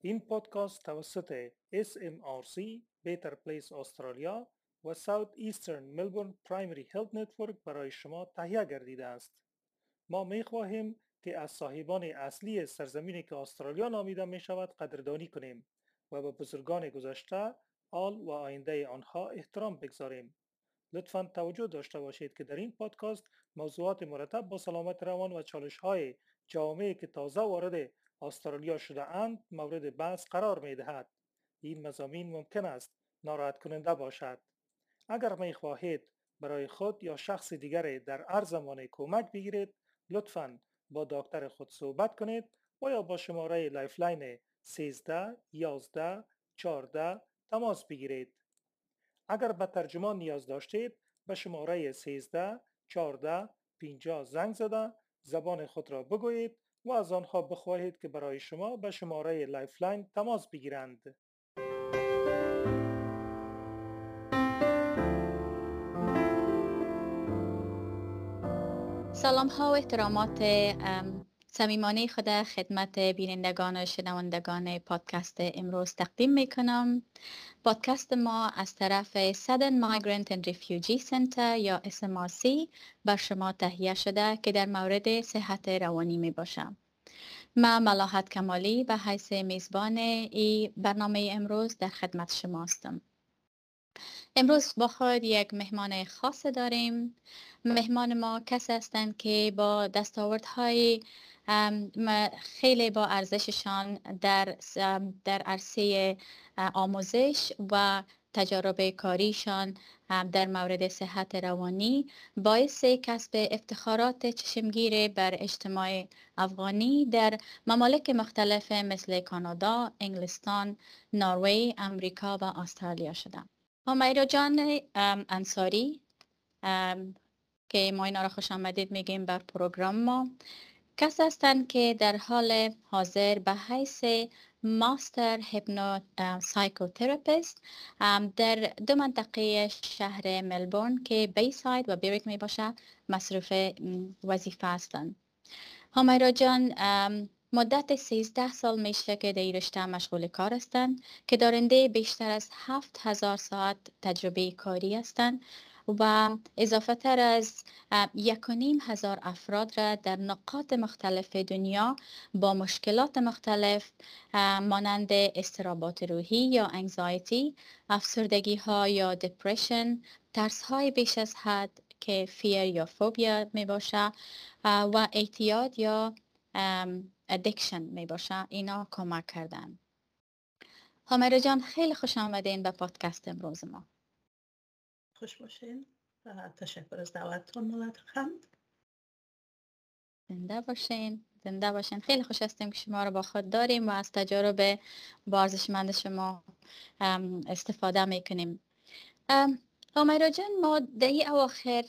این پادکست توسط SMRC Better Place استرالیا و South Eastern Melbourne Primary Health Network برای شما تهیه گردیده است. ما می خواهیم که از صاحبان اصلی سرزمینی که استرالیا نامیده می شود قدردانی کنیم و به بزرگان گذشته آل و آینده آنها احترام بگذاریم. لطفا توجه داشته باشید که در این پادکست موضوعات مرتب با سلامت روان و چالش های جامعه که تازه وارد استرالیا شده اند مورد بحث قرار می دهد. این مضامین ممکن است ناراحت کننده باشد. اگر می خواهید برای خود یا شخص دیگر در هر زمان کمک بگیرید لطفا با دکتر خود صحبت کنید و یا با شماره Lifeline 13 11 14 تماس بگیرید. اگر به ترجمان نیاز داشتید به شماره 13 14 50 زنگ زده زبان خود را بگویید و از آنها بخواهید که برای شما به شماره Lifeline تماس بگیرند. سلام ها و احترامات صمیمانه خود خدمت بینندگان و شنوندگان پادکست امروز تقدیم می کنم. پادکست ما از طرف Southern Migrant and Refugee Center یا SMRC بر شما تهیه شده که در مورد صحت روانی می باشم. من ملاحت کمالی به حیث میزبان ای برنامه امروز در خدمت شما هستم. امروز با خود یک مهمان خاص داریم مهمان ما کسی هستند که با دستاوردهای خیلی با ارزششان در در عرصه آموزش و تجارب کاریشان در مورد صحت روانی باعث کسب افتخارات چشمگیر بر اجتماع افغانی در ممالک مختلف مثل کانادا، انگلستان، نروژ، امریکا و استرالیا شدند. همیرا جان انصاری که ما اینا را خوش آمدید میگیم بر پروگرام ما کس هستند که در حال حاضر به حیث Master Hypno Psychotherapist در دو منطقه شهر ملبورن که Bayside و Berwick می باشه مصروف وظیفه هستند. همیرا جان مدت 13 سال میشه که در رشته مشغول کار هستند که دارنده بیشتر از 7000 ساعت تجربه کاری هستند. و اضافه تر از یک نیم هزار افراد را در نقاط مختلف دنیا با مشکلات مختلف مانند اضطرابات روحی یا anxiety، افسردگی ها یا depression، ترس های بیش از حد که fear یا phobia می باشه و اعتیاد یا addiction می باشه. اینا کمک کردن. همیرا جان خیلی خوش آمدین به پادکست امروز ما. خوش باشین تشکر از دعوتتون مولد خند زنده باشین زنده باشین. خیلی خوش هستیم که شما رو با خود داریم و از تجارب بارزشمند شما استفاده می‌کنیم. همیرا جان ما دهی اواخر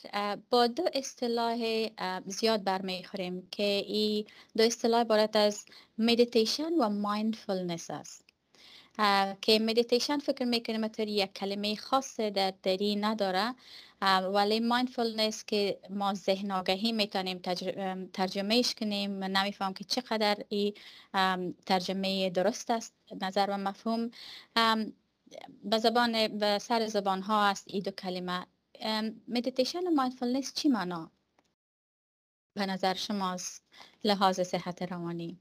با دو اصطلاح زیاد برمیخوریم که این دو اصطلاح عبارت از مدیتیشن و mindfulness است. که مدیتیشن فکر می‌کنیم طور یک کلمه خاص در دری نداره. ولی mindfulness که ما ذهن آگاهی می‌تونیم ترجمهش کنیم نمیفهم که چقدر این ترجمه درست است نظر و مفهوم. به زبان به سر زبان ها است این دو کلمه. مدیتیشن و mindfulness چی معنا؟ به نظر شماست لحاظ صحت روانی.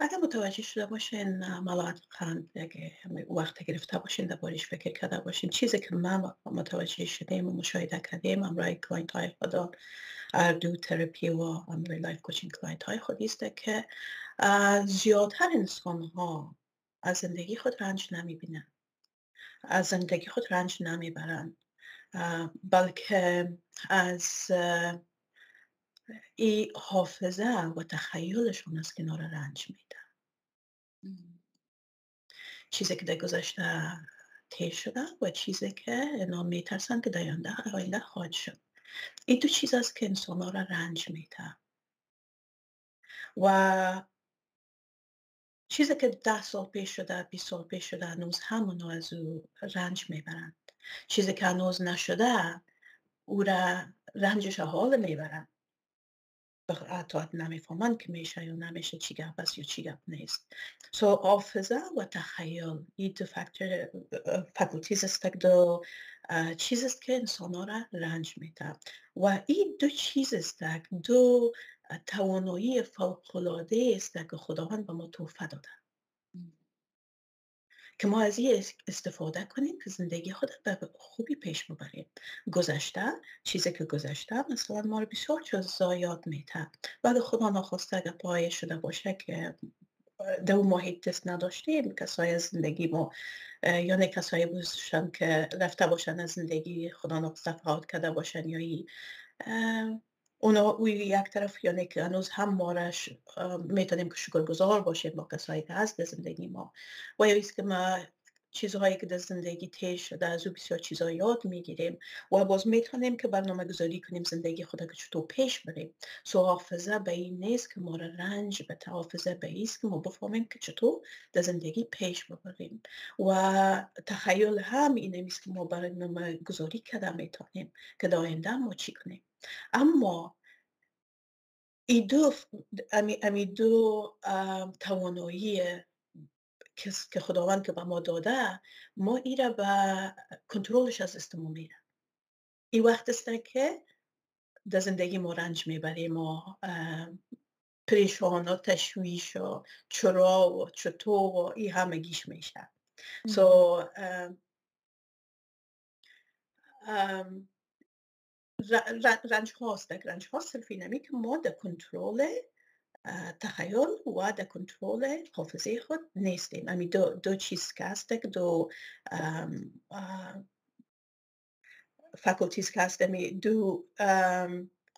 اگر متوجه شده باشین ملاحت خند اگه وقت گرفته باشین در بارش فکر کرده باشین. چیزی که من متوجه شدیم و مشاهده کردیم امرای کلاینت های خدا اردو ترپی و امرای لایف کوچینگ کلاینت های خود است که زیادتر انسان ها از زندگی خود رنج نمی بینن از زندگی خود رنج نمی برن بلکه از ای حافظه و تخیلشون از کنار رنج میده. چیزی که در گذشته طی شده و چیزی که اینا میترسن که در آینده خواهد شد. این دو چیز است که انسان ها را رنج میده. و چیزی که ده سال پیش شده 20 سال پیش شده هنوز همونو از او رنج می‌برند. چیزی که هنوز نشده او را رنجش حال می‌برند. حتی نمی‌فهمند که میشه یا نمیشه چی گپ است یا چی گپ نیست. سو حافظه و تخیل این دو فکتور فکولتیز است دو چیز است که انسان ها را رنج میده و این دو چیز است دو توانایی فوق العاده است که خداوند به ما توفه داده. که ما از این استفاده کنیم که زندگی خود به خوبی پیش ببریم گذشته چیزی که گذشته مثلا ما رو بسیار چیز زایاد میته ولی خدا نخواسته اگر پایه شده باشه که در اون محیط دست نداشتیم کسای زندگی ما یا نه کسایی که رفته باشن از زندگی خدا نخواسته فقط کرده باشن یا اونا اوی یک طرف یعنی که هنوز هم مارش می‌تونیم که شکرگزار باشیم با کسایی که هست زندگی ما. و یا که ما چیزهایی که در زندگی طی شده از او بسیار چیزها یاد می‌گیریم و باز می‌تونیم که برنامه گذاری کنیم زندگی خود که چطور پیش بریم. سو حافظه به این نیست که ما را رنج به حافظه به ایست که ما بفهمیم که چطور در زندگی پیش ببریم. و تخیل هم این نیست که ما برنامه گذاری کرده می‌تونیم که در آینده ما چی کنیم. اما ای دو امی دو توانایی که خداوند که به ما داده ما ای را به کنترلش از استمو میره این وقت است که در زندگی ما رنج می‌بریم و پریشان و تشویش و چرا و چطور و این همه گیش میشه. سو so, رنج هاست رنج ها صرف اینمی که ما در کنترل تخیل و در کنترل حافظه خود نیستیم. امی دو, دو چیز که دو فکلتیز که هست دو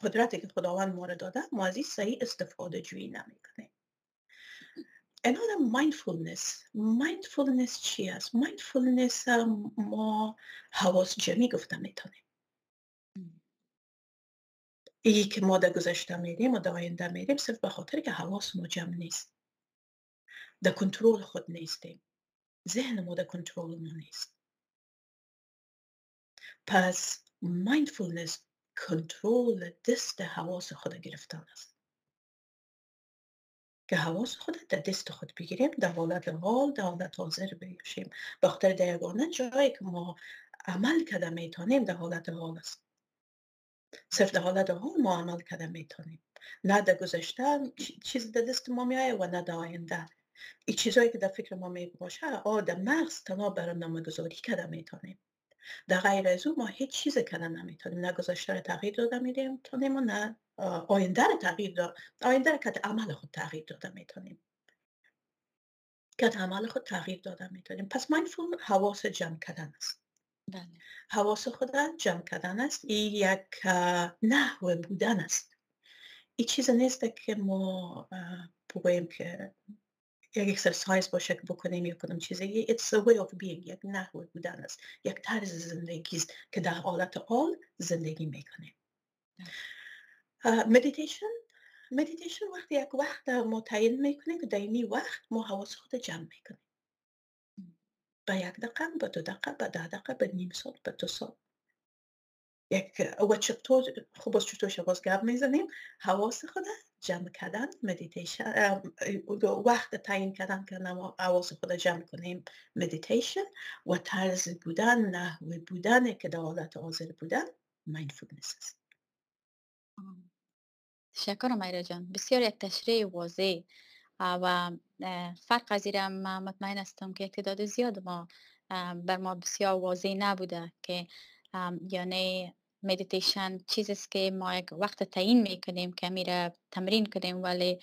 قدرتی که خداوند ما داده ما از این صحیح استفاده جویی نمی کنیم another mindfulness. Mindfulness چی است؟ Mindfulness ما حواس جمعی گفته می‌تونیم. ای که ما در گذشته میریم و در آینده میریم صرف به خاطر که حواس ما جمع نیست. در کنترل خود نیستیم. ذهن ما در کنترل ما نیست. پس مایندفولنس کنترل دست حواس خود گرفتن است. که حواس خود در دست خود بگیریم در حالت حال در حالت حاضر بیاشیم به خاطر در یگانه جایی که ما عمل کرده می‌تونیم در حالت حال است. صرف در حالت حال ما عمل کرده می‌تونیم. نه در گذشته چیز در دست ما میایه و نه در آینده. این چیزهایی که در فکر ما می باشه آه در مغز تنها برنامه گذاری کرده می‌تونیم. در غیر از او ما هیچ چیز کرده نمی‌تونیم. نه گذشته رو تغییر داده می‌تونیم و نه آینده رو تغییر داده آینده رو که عمل خود تغییر داده می‌تونیم. که عمل خود تغییر داده می‌تونیم. پس مایندفول حواس جمع کردن است. بله. حواس خود جمع کردن است این یک نحوه بودن است. این چیز نیست که ما بگوییم که یک exercise باشه که بکنیم یا کدام چیزی. It's a way of being یک نحوه بودن است. یک طرز زندگی است که در حالت حال زندگی می‌کنیم. meditation meditation وقتی یک وقت ما تعیین می‌کنیم که در وقت ما حواس خود جمع می‌کنیم. به یک دقیقه به دو دقیقه به ده دقیقه به نیم ساعت به دو ساعت یک و چطور خب چطور شباز گپ می‌زنیم حواس خود جمع کردن مدیتیشن وقت تعیین کردن که حواس خود جمع کنیم مدیتیشن و طرز بودن نحوه بودن که در حالت حاضر بودن mindfulness است تشکرم همیرا جان بسیار یک تشریح واضح و فرق من مطمئن هستم که تعداد زیاد ما بر ما بسیار واضح نبوده که یعنی مدیتیشن چیزی است که ما یک وقت تعیین می‌کنیم که میره تمرین کنیم ولی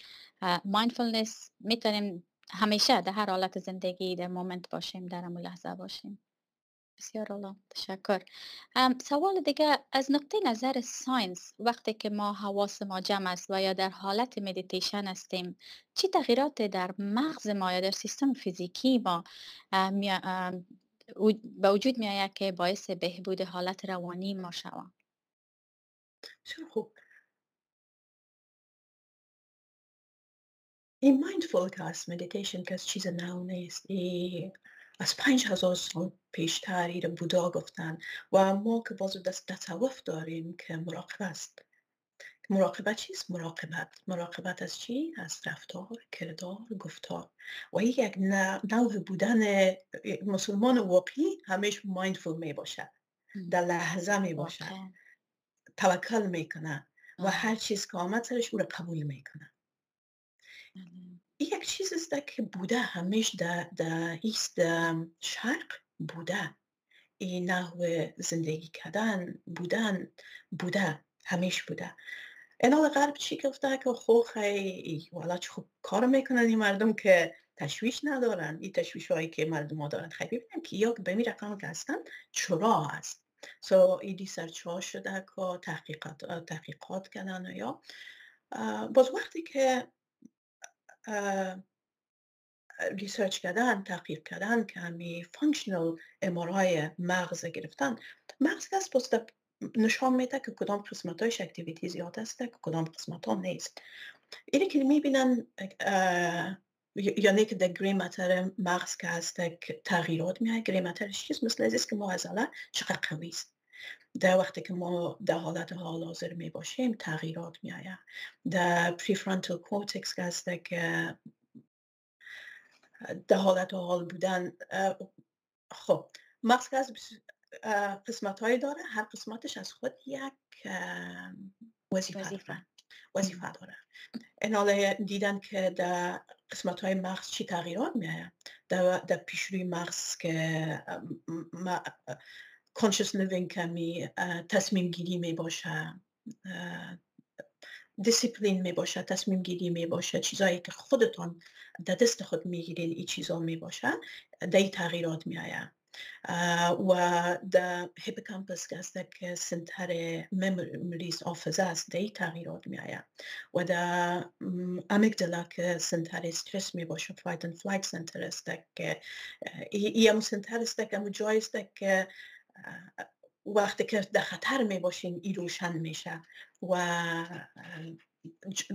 mindfulness می‌تونیم همیشه در هر حالت زندگی در moment باشیم در همون لحظه باشیم. بسیار عالی تشکر. سوال دیگه از نقطه نظر science وقتی که ما حواس ما جمع است و یا در حالت مدیتیشن هستیم چی تغییرات در مغز ما یا در سیستم فیزیکی ما به وجود می آید که باعث بهبود حالت روانی ما شود؟ خوب؟ این مایندفول که هست مدیتیشن که از چیز نو نیست از پنج هزار سال پیشتر ایره بودا گفتن. و ما که بازو دست تصوف داریم که مراقب است. مراقبت چیست؟ مراقبت. مراقبت از چی؟ از رفتار کردار گفتار. و یک نوع بودن مسلمان واقعی همیش مایندفول می باشد. در لحظه می باشد. توکل می‌کنه و هر چیز که آمد سرش او رو قبول می‌کنه بله. یک چیز است که بوده همیش در, در ایست شرق بوده این نحو زندگی کردن بودن بوده همیش بوده انال غرب چی گفته؟ که خو خیلی والا چه خوب کار می‌کنن این مردم که تشویش ندارن. این تشویش هایی که مردم ها دارن خیلی ببینیم که یا به می رقم که هستن چرا هست. so so, ای research ها شده که تحقیقات, تحقیقات کردن یا. باز وقتی که research کردن تحقیق کردن که همی functional MRI مغز گرفتن. مغز هست نشان میده که کدام قسمت هایش activity زیاد است که کدام قسمت ها نیست. اینی که می‌بینن یعنی که در gray matter مغز که هست تغییرات میاد gray matter ش چیز مثل ازیست که ما از چقدر قوی است. در وقتی که ما در حالت حال حاضر می باشیم تغییرات می آید در prefrontal cortex که هست که در حالت حال بودن خب مغز که از قسمت های داره. هر قسمتش از خود یک وظیفه داره وظیفه داره این دیدن که در قسمت های مغز چی تغییرات می آید در, در پیشروی مغز که conscious living کمی تصمیم گیری می باشه دیسیپلین می باشه تصمیم گیری می باشه چیزایی که خودتان در دست خود می‌گیرین این چیزا می باشه در تغییرات می آید و در hippocampus که است که center memories حافظه است در تغییرات می آید و در amygdala که center استرس می باشه fight and flight center است که این center است که جای است که وقتی که در خطر می باشین ای روشن میشه و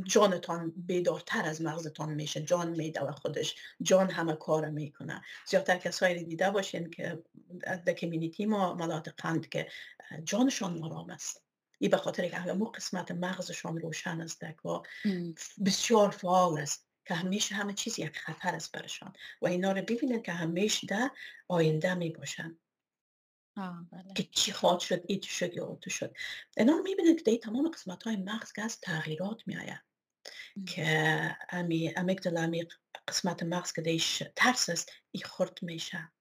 جانتان بیدارتر از مغزتان میشه جان میده و خودش جان همه کار می‌کنه. زیادتر کسایی دیده باشین که در community ما ملات قند که جانشان مرام است. ای به خاطر که همه قسمت مغزشان روشن است و بسیار فعال است که همیشه همه چیز یک خطر است برشان. و اینا رو ببینن که همیشه در آینده می باشن بله. که چی خواهد شد ای شد یا تو شد. اینا رو می‌بینید که تمام قسمت های مغز که از تغییرات میآید که امی امیگدالا قسمت مغز که دیش ترس است ای خورد میشه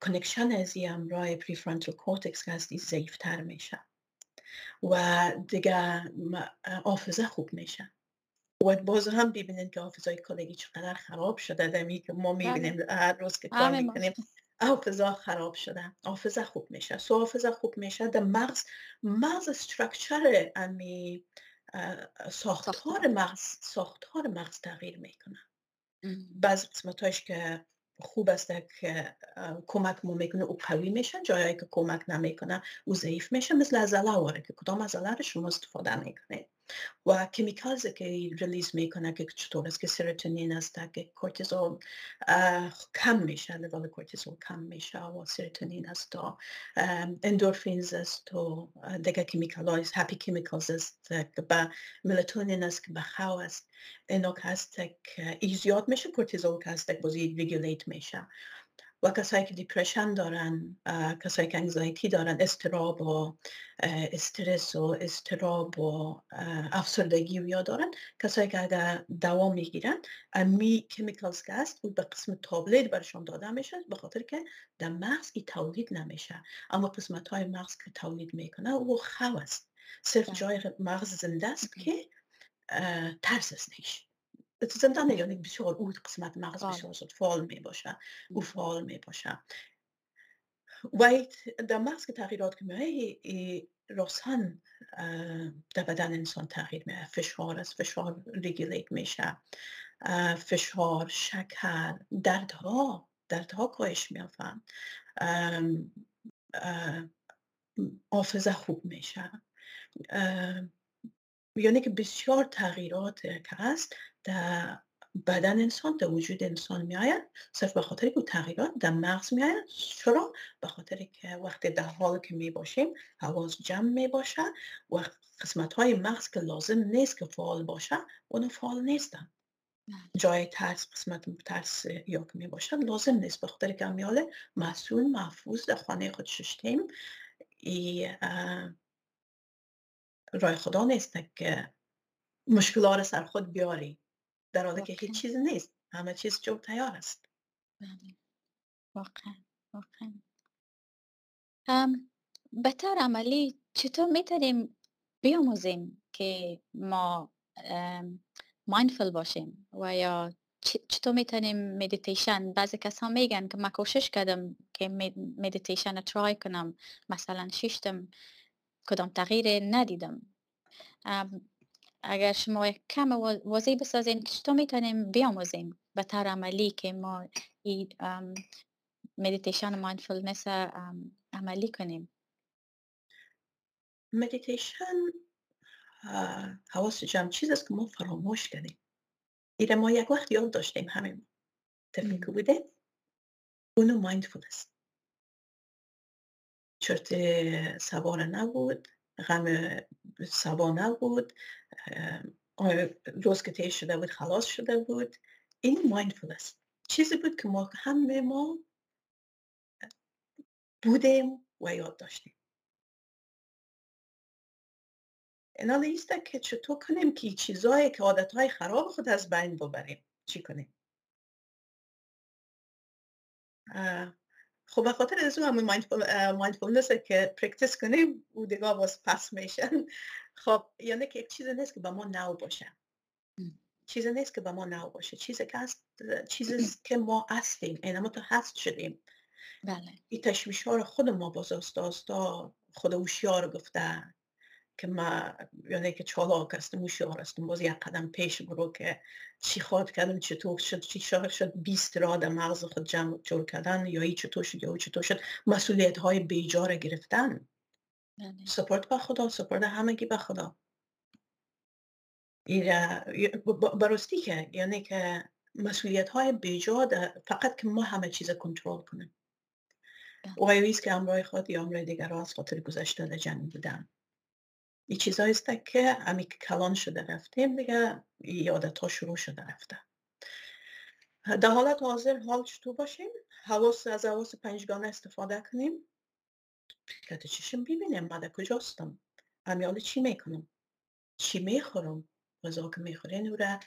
connection از ای امرای prefrontal cortex که هست ای ضعیفتر میشه و دیگه حافظه خوب میشه و باز هم ببینید که حافظای کلگی چقدر خراب شده دمی که ما بله. می‌بینیم هر روز که کار می‌کنیم. حافظه خراب شده حافظه خوب میشه. so حافظه خوب میشه در مغز مغز structure امی ساختار مغز ساختار مغز تغییر می‌کنه. بعض قسمتاش که خوب است که کمک ما می‌کنه او قوی میشه جایی که کمک نمی‌کنه او ضعیف میشه مثل عضله واره که کدام عضله رو شما استفاده می‌کنید. و chemicals که release می‌کنه که چطور است که سیروتونین است که کورتیزول کم میشه لول کورتیزول کم میشه و سیروتونین است و endorphins است و دیگه chemical هایست happy chemicals است که به ملاتونین است که به خو است اینا که هست که ایزیاد میشه کورتیزول که هست که بازی regulate میشه و کسایی که depression دارن کسایی که anxiety دارن استراب و استرس و استراب و افسردگی و یا دارن کسایی که اگر دوا می‌گیرن می chemicals که هست به قسم tablet برشان داده میشه به خاطر که در مغز ای تولید نمیشه. اما قسمت های مغز که تولید می‌کنه او خو است صرف بله. جای مغز زنده است که ترس است نیش. زندان یعنی بسیار او قسمت مغز بسیار زود فعال می باشه او فعال می باشه و در مغز که تغییرات که می روشن در بدن انسان تغییر می فشار از فشار ریگولیت میشه. فشار شکر دردها دردها کاهش میافن حافظه خوب میشه. یعنی که بسیار تغییرات که هست در بدن انسان در وجود انسان می آید صرف به خاطر که تغییرات در مغز می آید چرا؟ به خاطر که وقتی در حال که می باشیم حواس جمع می باشه و قسمت های مغز که لازم نیست که فعال باشه اونو فعال نیستن. بله. جای ترس قسمت ترس یا که می باشد لازم نیست. به خاطر که امیال مسئول محفوظ در خانه خود ششتیم. ای رای خدا نیست که مشکلات سر خود بیاری. در حالی که هیچ چیز نیست. همه چیز جو تیار است. بله. واقعا. واقعا. به طور عملی چطور می‌تونیم بیاموزیم که ما مایندفل باشیم؟ و یا چطور می‌تونیم مدیتیشن بعضی کس ها میگن که من کوشش کردم که مدیتیشن رو try کنم. مثلا شیشتم کدام تغییر ندیدم. اگر شما کم واضح بسازین که چطور می‌تونیم بیاموزیم به طور عملی که ما این مدیتیشن mindfulness عملی کنیم؟ مدیتیشن حواس جمع چیز است که ما فراموش کردیم. ایره ما یک وقت یاد داشتیم همین. تفکر بوده اونو مایندفول است چرت سوار نبود غم سبا نبود روز که تیش شده بود خلاص شده بود. این مایندفول است چیزی بود که ما همه ما بودیم و یاد داشتیم. اینا ایست که چطور کنیم که چیزهایی که عادتهای خراب خود از بین ببریم. چی کنیم؟ خب به خاطر از همه mindfulness که practice کنیم او دیگه باز پس میشن خب یعنی که یک چیز نیست که به ما نو باشه. چیز نیست که به ما نو باشه. چیزی که هست چیزی که ما هستیم. این ما تو هست شدیم. بله. این تشویش ها رو خود ما باز آستا خود اوشیار گفته. که ما یعنی که چالاک هستم هوشیار هستم باز یک قدم پیش برو که چی خواد کردم چطور شد چی شد شد 20 را در مغز خود جمع جور کردن یا ای چطور شد یا چطور شد. مسئولیت های بیجار گرفتن. بله. سپورت به خدا سپورت همگی به خدا. براستی که یعنی که مسئولیت های بیجا فقط که ما همه چیز کنترل کنیم. بله. و که امرای خود یا امرای دیگر از خاطر گذشته در جنگ بودن. این چیزایی است که همی که کلان شده رفتیم دیگه یادت ها شروع شده رفته. در حالت حاضر حال چطور باشیم؟ حواس از حواس پنجگانه استفاده کنیم. فکرت چشم ببینیم در کجاستم؟ امیال چی می‌کنم؟ چی می‌خورم؟ غذا که می‌خورین او را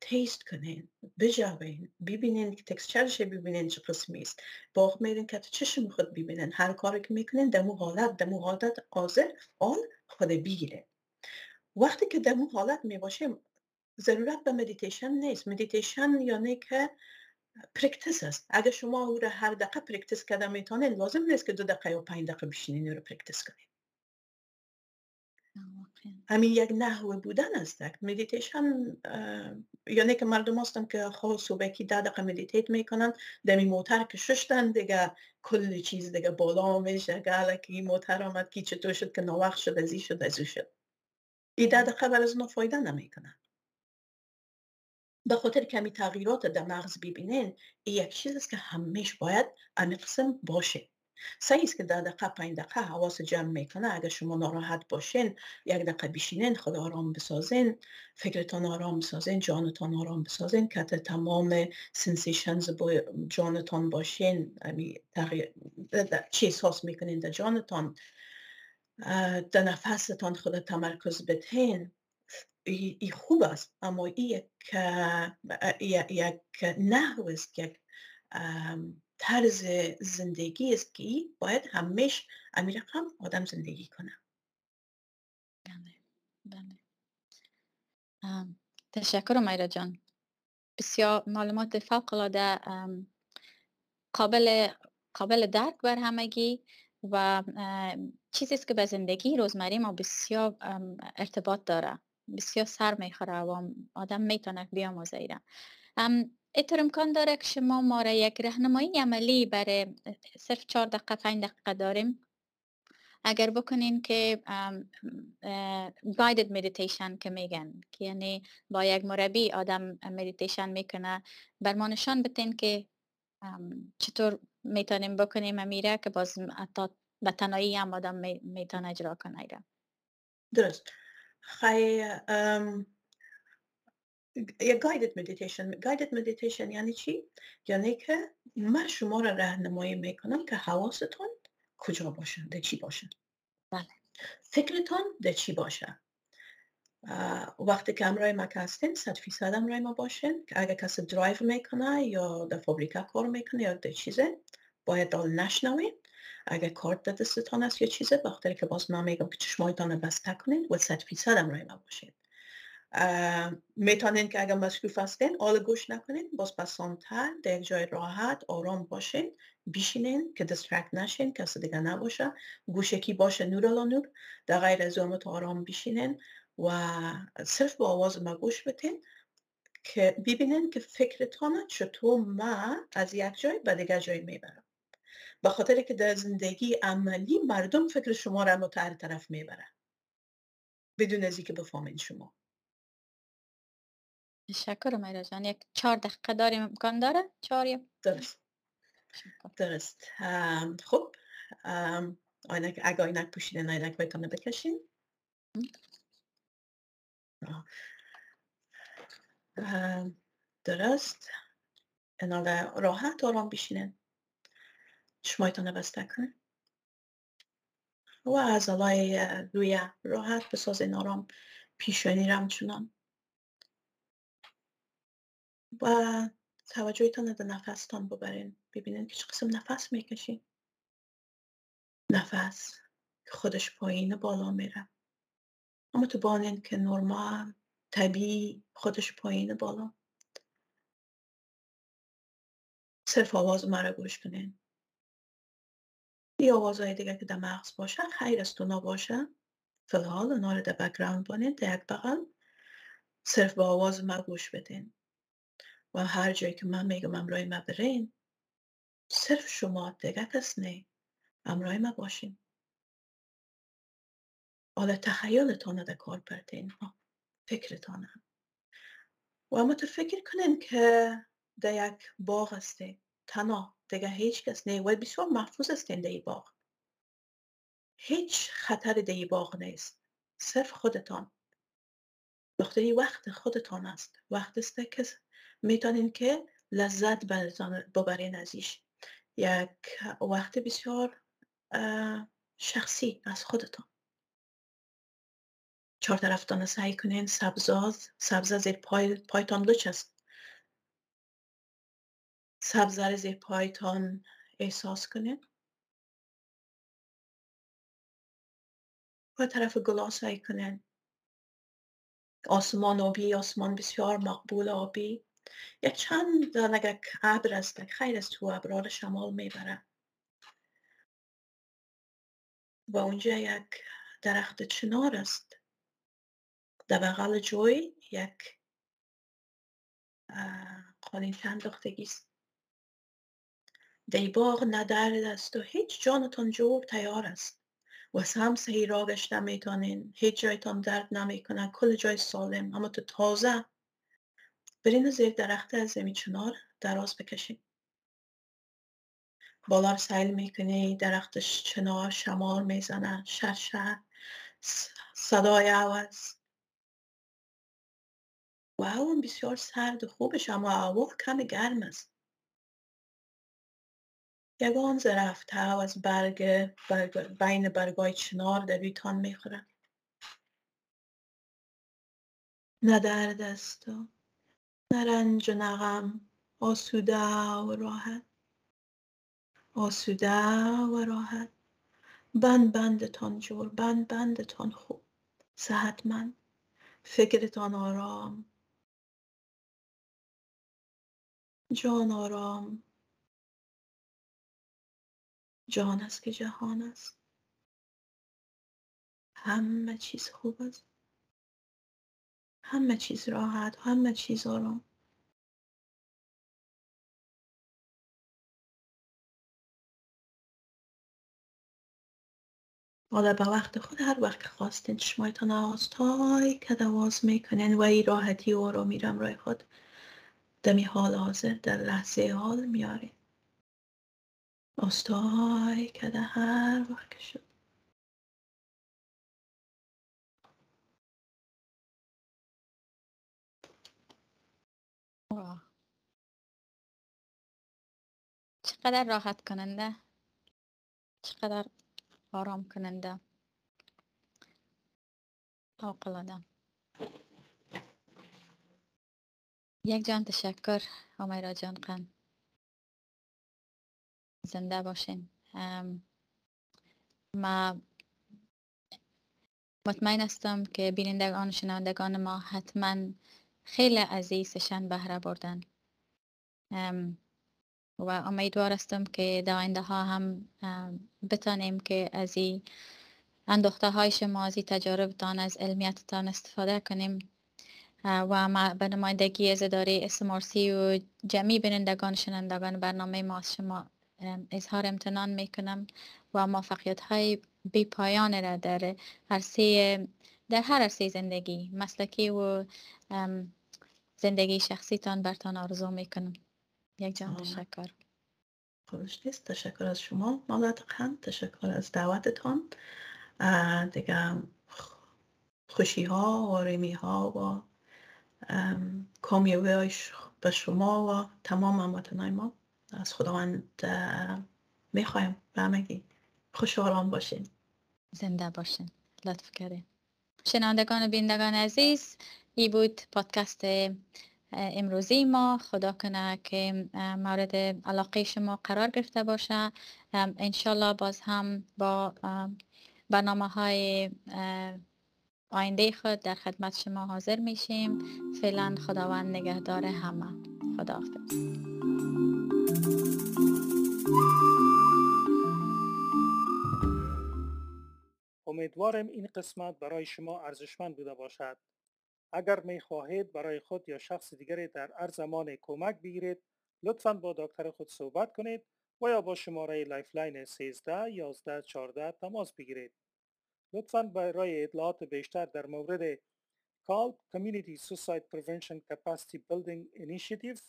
taste کنین بجاوین ببینین که texture ش ببینین چه قسمی است باق میرین که چشم خود ببینین. هر کاری که می‌کنین دمو حالت دمو حالت حاضر آن خود بگیره. وقتی که دمو حالت می‌باشیم ضرورت به مدیتیشن نیست. مدیتیشن یعنی که practice است. اگر شما او را هر دقیقه practice کردن می‌تونین لازم نیست که دو دقیقه یا پنج دقیقه بشینین را practice کنین. همین یک نحوه بودن است مدیتیشن یعنی که مردم هستن که خواه صبحی ده دقیقه meditate می‌کنن دمی موتر که ششتن دیگه کل چیز دیگه بالا میشه گله که موتر آمد کی چطور شد که نوقت شد از شد از شد. این ده دقیقه بر از فایده نمی‌کنن. به خاطر کمی تغییرات در مغز ببینین یک چیز است که همیش باید قسم باشه. سعی است که در دقیقه پنج دقیقه حواس جمع می‌کنه. اگر شما ناراحت باشین یک دقیقه بشینین خود آرام بسازین فکرتان آرام بسازین جانتان آرام بسازین که تمام سنسیشنز با جانتان باشین. چی احساس می‌کنین؟ در جانتان. در نفستان خود تمرکز بتین. ای خوب است اما ای یک یک نحو است یک طرز زندگی است که باید همیش امیر هم آدم زندگی کنه بله بله. تشکر مایرا جان. بسیار معلومات فوق العاده قابل قابل درک بر همگی و چیزی است که به زندگی روزمره ما بسیار ارتباط داره. بسیار سر می‌خوره و آدم می‌تونه بیاموزه ایره اینطور امکان داره که شما ما را یک رهنمایی عملی برای صرف چهار دقیقه پنج دقیقه داریم. اگر بکنین که guided meditation که میگن که یعنی با یک مربی آدم مدیتیشن می‌کنه بر ما نشان بتین که چطور می‌تونیم بکنیم میره که باز به تنهایی هم آدم می‌تونه اجرا کنه درست. خیلی یه guided meditation guided meditation یعنی چی؟ یعنی که من شما را راهنمایی می‌کنم که حواستون کجا باشن ده چی باشن بله. فکرتون ده چی باشه. وقتی که امرای ما هستین صد فیصد امرای ما باشین که اگر کسی درایو می‌کنه یا در فابریکا کار می‌کنه یا ده چیزه باید حال نشنوین. اگر کارد در دستتان است یا چیزه وقتی که باز من میگم که چشمایتان بسته کنین و صد فیصد امرای ما باشین. می‌تونین که اگر مصروف هستین آل گوش نکنین باز پسانتر در جای راحت آرام باشین بیشینین که دسترکت نشین کسی دیگه نباشه. گوشکی باشه نور نور. در غیر از آرام بیشینین و صرف با آواز ما گوش بتین که ببینین که فکرتان چطور ما از یک جای به دیگر جای می‌برم. به خاطر که در زندگی عملی مردم فکر شما را متعر طرف می‌برن. بدون از که بفهمین شما. تشکر میرا جان یک چهار دقیقه داریم امکان داره چهار درست درست خب آینک اگه آینک پوشیدن آینک بایتانه بکشین. درست. انال راحت آرام بشینن چشمایتان بسته کنن و از علای روی راحت بسازین آرام پیشانی رم چونان و توجهتان در نفستان ببرین. ببینین که چه قسم نفس می‌کشین. نفس خودش پایین بالا میره. اما تو بانین که نرمال طبیعی خودش پایین بالا. صرف آواز مرا گوش کنین. یه آوازهای دیگه که در مغز باشه غیر از تو نباشه. فلحال اونا رو در background بانین در یک بغل صرف با آواز ما گوش بدین. و هر جایی که من میگم امرای ما برین صرف شما دیگه کس نه امرای ما باشین حالا تخیلتان در کار بردین. فکرتان و اما فکر کنین که در یک باغ هسته تنها. دیگه هیچ کس نه و بسیار محفوظ هستین در باغ. هیچ خطر در باغ نیست. صرف خودتان. بخاطر وقت خودتان است. وقت است که می‌تونین که لذت ببرین ازش یک وقت بسیار شخصی از خودتان. چهار طرفتان سعی کنین سبزاز سبزه زیر پای پایتان است سبزه زیر پایتان احساس کنین. و طرف گلا سعی کنین. آسمان آبی آسمان بسیار مقبول آبی. یک چند دانگه ابر است خیر از تو شمال می‌بره و اونجا یک درخت چنار است. در بغل جوی یک قالین انداختگی است. دی باغ است و هیچ جانتان جور تیار است. و هم صحیح را گشته می‌تونین هیچ جایتان درد نمی‌کنه کل جای سالم. اما تو تازه برین زیر درخت از زمین چنار دراز بکشین. بالا سیل می‌کنی درختش چنار شمال می‌زنه شرشر صدای عوض و هوا بسیار سرد خوبش اما هوا کم گرم است. یگان زرفت و از برگ, بین برگای چنار در بیتان می‌خوره نه درد است نه رنج و نغم آسوده و راحت. آسوده و راحت. بند بندتان جور بند بندتان خوب. من فکرتان آرام. جان آرام. جان است که جهان است. همه چیز خوب است. همه چیز راحت همه چیز آرام. حالا به وقت خود هر وقت که خواستین چشمایتان آستای که دواز می‌کنین و ای راحتی و آرامی رم رای خود دمی حال حاضر در لحظه حال میارین. آستای که هر وقت که چقدر راحت کننده؟ چقدر آرام کننده؟ فوقالعاده یک جان تشکر آمیرا جان قن زنده باشین. ما مطمئن هستم که بینندگان و شنوندگان ما حتما خیلی عزیزشان بهره بردن. و امیدوار هستم که در آینده ها هم بتانیم که از این اندوخته های شما از تجاربتان از علمیتتان استفاده کنیم. و ما به نمایندگی از اداره اسمارسی و جمعی بینندگان شنندگان برنامه ما از شما اظهار امتنان می‌کنم. و موفقیت های بی پایان را در عرصه در هر عرصه زندگی مسلکی و زندگی شخصیتان برتان آرزو می‌کنم. یک جان تشکر. خودش نیست. تشکر از شما. مالات خان تشکر از دعوتتان. دیگه خوشی ها و آرامی ها و کامیابی به شما و تمام هموطنهای ما. از خداوند می‌خوایم. به همگی خوش آرام باشین. زنده باشین. لطف کردین. شنوندگان و عزیز ای بود پادکست امروزی ما. خدا کنه که مورد علاقه شما قرار گرفته باشه. انشالله باز هم با برنامه های آینده خود در خدمت شما حاضر میشیم. فعلا خداوند نگهدار همه. خداحافظ. امیدوارم این قسمت برای شما ارزشمند بوده باشد. اگر می خواهید برای خود یا شخص دیگری در هر زمان کمک بگیرید لطفا با دکتر خود صحبت کنید و یا با شماره Lifeline 13 11 14 تماس بگیرید. لطفا برای اطلاعات بیشتر در مورد CALP Community Suicide Prevention Capacity Building Initiative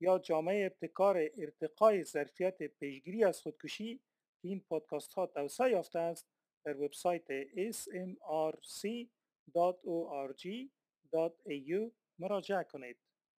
یا جامعه ابتکار ارتقای ظرفیت پیشگیری از خودکشی این پادکست ها توسعه یافته است. در وبسایت smrc.org.au مراجعه کنید.